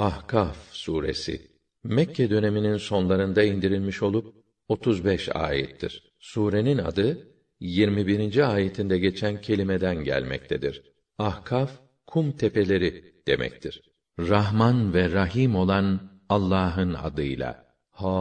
Ahkaf suresi Mekke döneminin sonlarında indirilmiş olup 35 ayettir. Surenin adı 21. ayetinde geçen kelimeden gelmektedir. Ahkaf kum tepeleri demektir. Rahman ve Rahim olan Allah'ın adıyla. Hamim.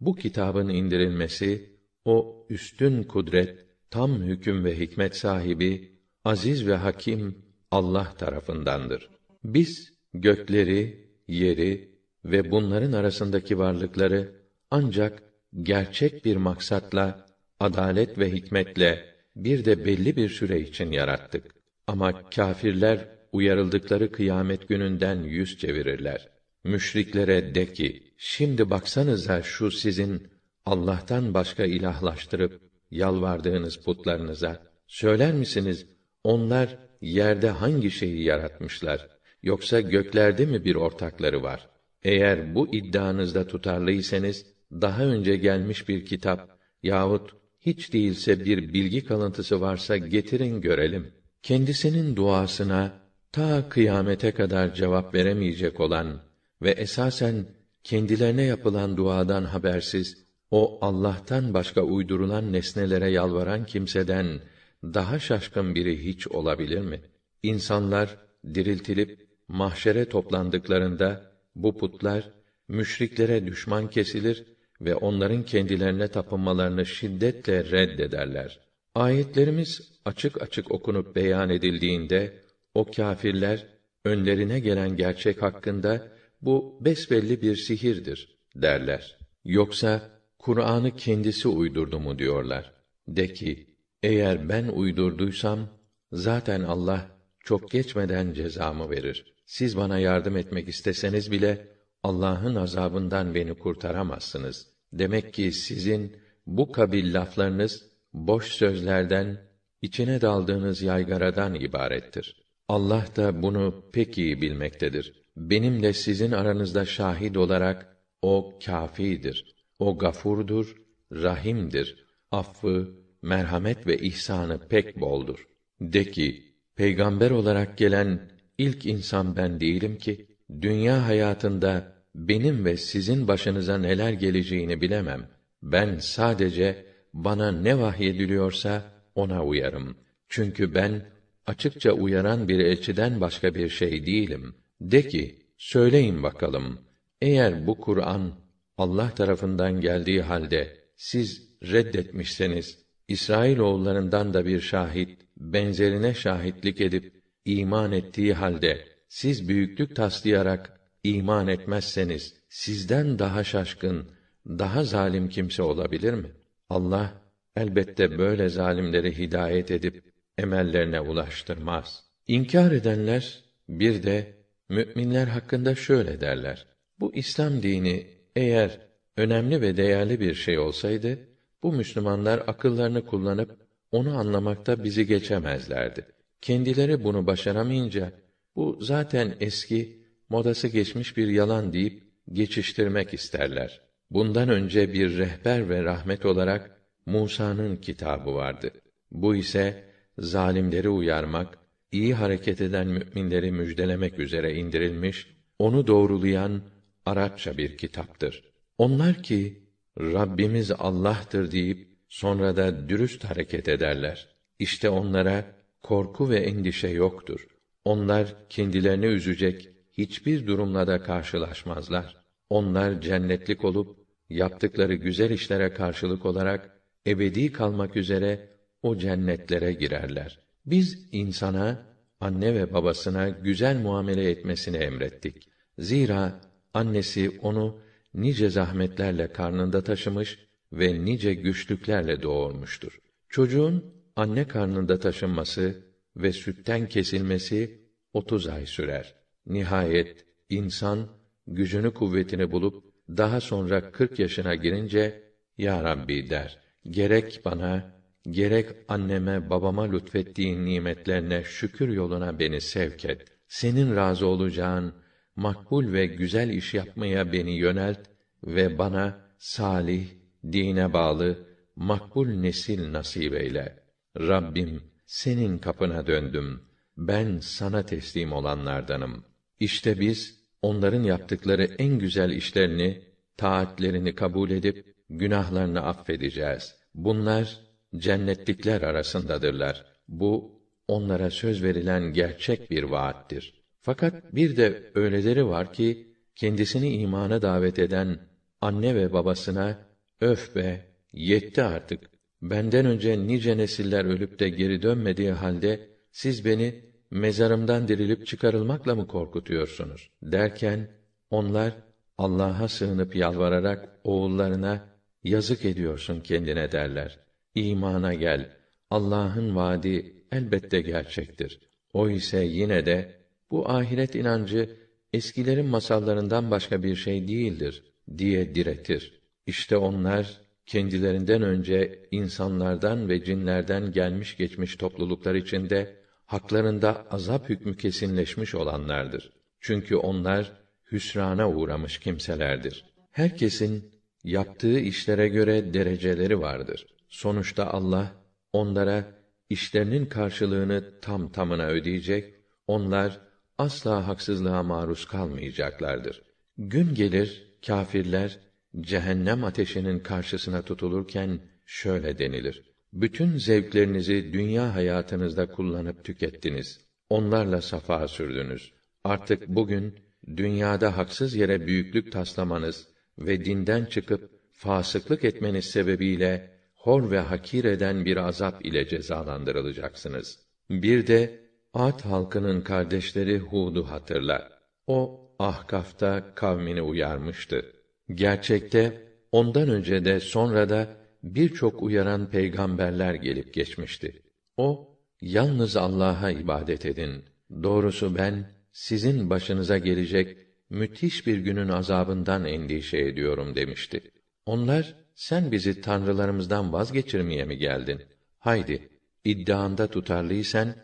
Bu kitabın indirilmesi o üstün kudret, tam hüküm ve hikmet sahibi, aziz ve hakim Allah tarafındandır. Biz gökleri, yeri ve bunların arasındaki varlıkları ancak gerçek bir maksatla, adalet ve hikmetle bir de belli bir süre için yarattık. Ama kâfirler uyarıldıkları kıyamet gününden yüz çevirirler. Müşriklere de ki, şimdi baksanıza şu sizin Allah'tan başka ilahlaştırıp yalvardığınız putlarınıza, söyler misiniz, onlar yerde hangi şeyi yaratmışlar? Yoksa göklerde mi bir ortakları var? Eğer bu iddianızda tutarlıysanız, daha önce gelmiş bir kitap yahut hiç değilse bir bilgi kalıntısı varsa getirin görelim. Kendisinin duasına ta kıyamete kadar cevap veremeyecek olan ve esasen kendilerine yapılan duadan habersiz o Allah'tan başka uydurulan nesnelere yalvaran kimseden daha şaşkın biri hiç olabilir mi? İnsanlar diriltilip mahşere toplandıklarında bu putlar müşriklere düşman kesilir ve onların kendilerine tapınmalarını şiddetle reddederler. Ayetlerimiz açık açık okunup beyan edildiğinde o kâfirler önlerine gelen gerçek hakkında bu besbelli bir sihirdir derler. Yoksa Kur'an'ı kendisi uydurdu mu diyorlar. De ki, eğer ben uydurduysam, zaten Allah çok geçmeden cezamı verir. Siz bana yardım etmek isteseniz bile, Allah'ın azabından beni kurtaramazsınız. Demek ki sizin bu kabil laflarınız, boş sözlerden, içine daldığınız yaygaradan ibarettir. Allah da bunu pek iyi bilmektedir. Benimle sizin aranızda şahit olarak, o kâfidir. O gafurdur, rahimdir. Affı, merhamet ve ihsanı pek boldur. De ki, peygamber olarak gelen ilk insan ben değilim ki, dünya hayatında benim ve sizin başınıza neler geleceğini bilemem. Ben sadece bana ne vahyediliyorsa ona uyarım. Çünkü ben açıkça uyaran bir elçiden başka bir şey değilim. De ki, söyleyin bakalım, eğer bu Kur'an Allah tarafından geldiği halde siz reddetmişseniz İsrail oğullarından da bir şahit benzerine şahitlik edip iman ettiği halde siz büyüklük taslayarak iman etmezseniz sizden daha şaşkın, daha zalim kimse olabilir mi? Allah elbette böyle zalimleri hidayet edip emellerine ulaştırmaz. İnkar edenler bir de müminler hakkında şöyle derler: Bu İslam dini eğer önemli ve değerli bir şey olsaydı, bu Müslümanlar akıllarını kullanıp onu anlamakta bizi geçemezlerdi. Kendileri bunu başaramayınca, bu zaten eski, modası geçmiş bir yalan deyip geçiştirmek isterler. Bundan önce bir rehber ve rahmet olarak Musa'nın kitabı vardı. Bu ise zalimleri uyarmak, iyi hareket eden müminleri müjdelemek üzere indirilmiş, onu doğrulayan Arapça bir kitaptır. Onlar ki Rabbimiz Allah'tır deyip sonra da dürüst hareket ederler. İşte onlara korku ve endişe yoktur. Onlar kendilerini üzecek hiçbir durumla da karşılaşmazlar. Onlar cennetlik olup yaptıkları güzel işlere karşılık olarak ebedi kalmak üzere o cennetlere girerler. Biz insana anne ve babasına güzel muamele etmesini emrettik. Zira annesi onu nice zahmetlerle karnında taşımış ve nice güçlüklerle doğurmuştur. Çocuğun anne karnında taşınması ve sütten kesilmesi 30 ay sürer. Nihayet insan gücünü kuvvetini bulup daha sonra 40 yaşına girince ya Rabbi der. Gerek bana gerek anneme babama lütfettiğin nimetlerine şükür yoluna beni sevk et. Senin razı olacağın makbul ve güzel iş yapmaya beni yönelt ve bana salih, dine bağlı, makbul nesil nasip eyle. Rabbim, senin kapına döndüm. ben sana teslim olanlardanım. İşte biz onların yaptıkları en güzel işlerini, taatlerini kabul edip günahlarını affedeceğiz. Bunlar cennetlikler arasındadırlar. Bu onlara söz verilen gerçek bir vaattir. Fakat bir de öyleleri var ki kendisini imana davet eden anne ve babasına öf be yetti artık. Benden önce nice nesiller ölüp de geri dönmediği halde siz beni mezarımdan dirilip çıkarılmakla mı korkutuyorsunuz derken onlar Allah'a sığınıp yalvararak oğullarına yazık ediyorsun kendine derler. İmana gel. Allah'ın vaadi elbette gerçektir. O ise yine de bu ahiret inancı eskilerin masallarından başka bir şey değildir diye diretir. İşte onlar kendilerinden önce insanlardan ve cinlerden gelmiş geçmiş topluluklar içinde haklarında azap hükmü kesinleşmiş olanlardır. Çünkü onlar hüsrana uğramış kimselerdir. Herkesin yaptığı işlere göre dereceleri vardır. Sonuçta Allah onlara işlerinin karşılığını tam tamına ödeyecek. Onlar asla haksızlığa maruz kalmayacaklardır. Gün gelir kâfirler cehennem ateşinin karşısına tutulurken şöyle denilir: Bütün zevklerinizi dünya hayatınızda kullanıp tükettiniz. Onlarla safa sürdünüz. Artık bugün dünyada haksız yere büyüklük taslamanız ve dinden çıkıp fasıklık etmeniz sebebiyle hor ve hakir eden bir azap ile cezalandırılacaksınız. Bir de Ad halkının kardeşleri Hud'u hatırla. O Ahkaf'ta kavmini uyarmıştı. Gerçekte ondan önce de sonra da birçok uyaran peygamberler gelip geçmişti. O yalnız Allah'a ibadet edin. Doğrusu ben sizin başınıza gelecek müthiş bir günün azabından endişe ediyorum demişti. Onlar sen bizi tanrılarımızdan vazgeçirmeye mi geldin? Haydi iddianda tutarlıysan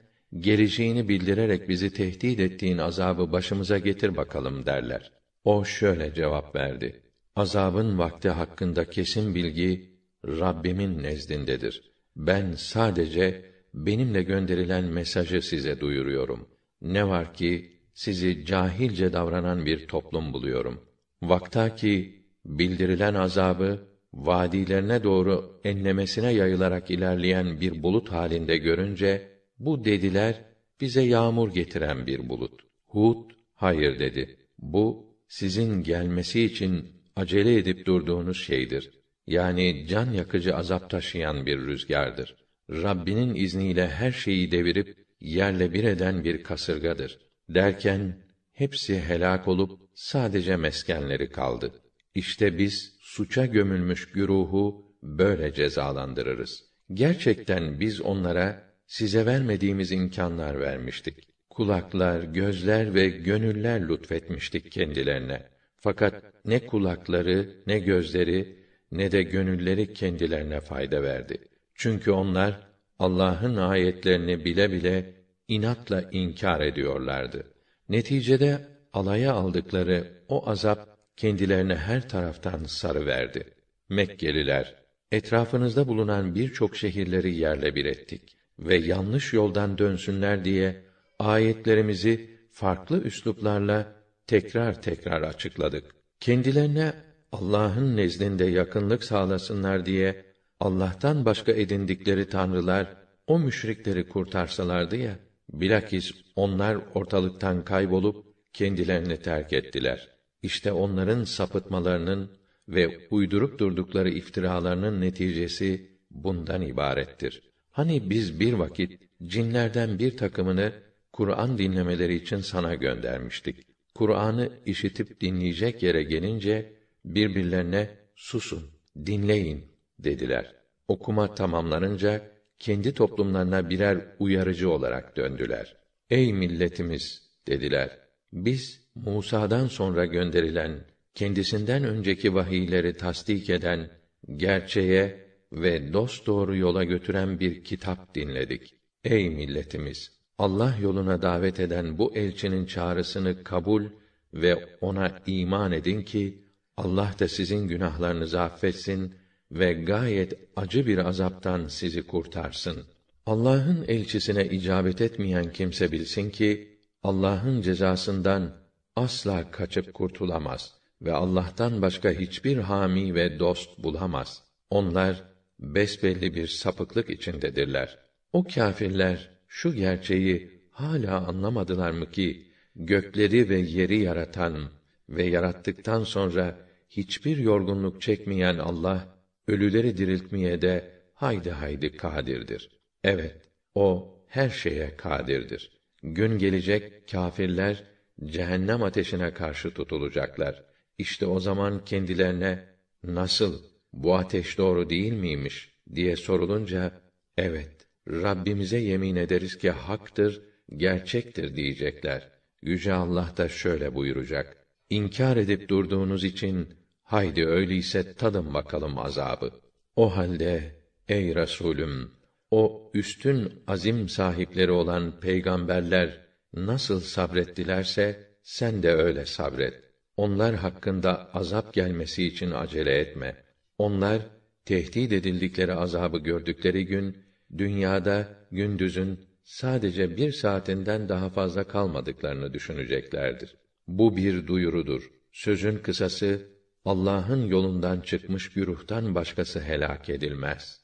geleceğini bildirerek bizi tehdit ettiğin azabı başımıza getir bakalım derler. O şöyle cevap verdi: Azabın vakti hakkında kesin bilgi Rabbimin nezdindedir. Ben sadece benimle gönderilen mesajı size duyuruyorum. Ne var ki sizi cahilce davranan bir toplum buluyorum. Vakta ki bildirilen azabı vadilerine doğru enlemesine yayılarak ilerleyen bir bulut halinde görünce bu dediler bize yağmur getiren bir bulut. Hud hayır dedi. Bu sizin gelmesi için acele edip durduğunuz şeydir. Yani can yakıcı azap taşıyan bir rüzgardır. Rabbinin izniyle her şeyi devirip yerle bir eden bir kasırgadır. Derken hepsi helak olup sadece meskenleri kaldı. İşte biz suça gömülmüş güruhu böyle cezalandırırız. Gerçekten biz onlara size vermediğimiz imkanlar vermiştik. Kulaklar, gözler ve gönüller lütfetmiştik kendilerine. Fakat ne kulakları, ne gözleri, ne de gönülleri kendilerine fayda verdi. Çünkü onlar Allah'ın ayetlerini bile bile inatla inkar ediyorlardı. Neticede alaya aldıkları o azap kendilerine her taraftan sarı verdi. Mekkeliler, etrafınızda bulunan birçok şehirleri yerle bir ettik ve yanlış yoldan dönsünler diye ayetlerimizi farklı üsluplarla tekrar tekrar açıkladık. Kendilerine Allah'ın nezdinde yakınlık sağlasınlar diye Allah'tan başka edindikleri tanrılar o müşrikleri kurtarsalardı ya bilakis onlar ortalıktan kaybolup kendilerini terk ettiler. İşte onların sapıtmalarının ve uydurup durdukları iftiralarının neticesi bundan ibarettir. Hani biz bir vakit cinlerden bir takımını Kur'an dinlemeleri için sana göndermiştik. Kur'an'ı işitip dinleyecek yere gelince birbirlerine susun, dinleyin dediler. Okuma tamamlanınca kendi toplumlarına birer uyarıcı olarak döndüler. Ey milletimiz dediler. Biz Musa'dan sonra gönderilen kendisinden önceki vahiyleri tasdik eden gerçeğe ve dost doğru yola götüren bir kitap dinledik. Ey milletimiz! Allah yoluna davet eden bu elçinin çağrısını kabul ve ona iman edin ki Allah da sizin günahlarınızı affetsin ve gayet acı bir azaptan sizi kurtarsın. Allah'ın elçisine icabet etmeyen kimse bilsin ki Allah'ın cezasından asla kaçıp kurtulamaz ve Allah'tan başka hiçbir hami ve dost bulamaz. Onlar besbelli bir sapıklık içindedirler. O kâfirler şu gerçeği hala anlamadılar mı ki gökleri ve yeri yaratan ve yarattıktan sonra hiçbir yorgunluk çekmeyen Allah ölüleri diriltmeye de haydi haydi kadirdir. Evet, o her şeye kadirdir. Gün gelecek kâfirler cehennem ateşine karşı tutulacaklar. İşte o zaman kendilerine nasıl bu ateş doğru değil miymiş diye sorulunca evet Rabbimize yemin ederiz ki haktır, gerçektir diyecekler. Yüce Allah da şöyle buyuracak: İnkar edip durduğunuz için haydi öyleyse tadın bakalım azabı. O halde ey Resulüm o üstün azim sahipleri olan peygamberler nasıl sabrettilerse sen de öyle sabret. Onlar hakkında azap gelmesi için acele etme. Onlar tehdit edildikleri azabı gördükleri gün dünyada gündüzün sadece bir saatinden daha fazla kalmadıklarını düşüneceklerdir. Bu bir duyurudur. Sözün kısası Allah'ın yolundan çıkmış güruhtan başkası helak edilmez.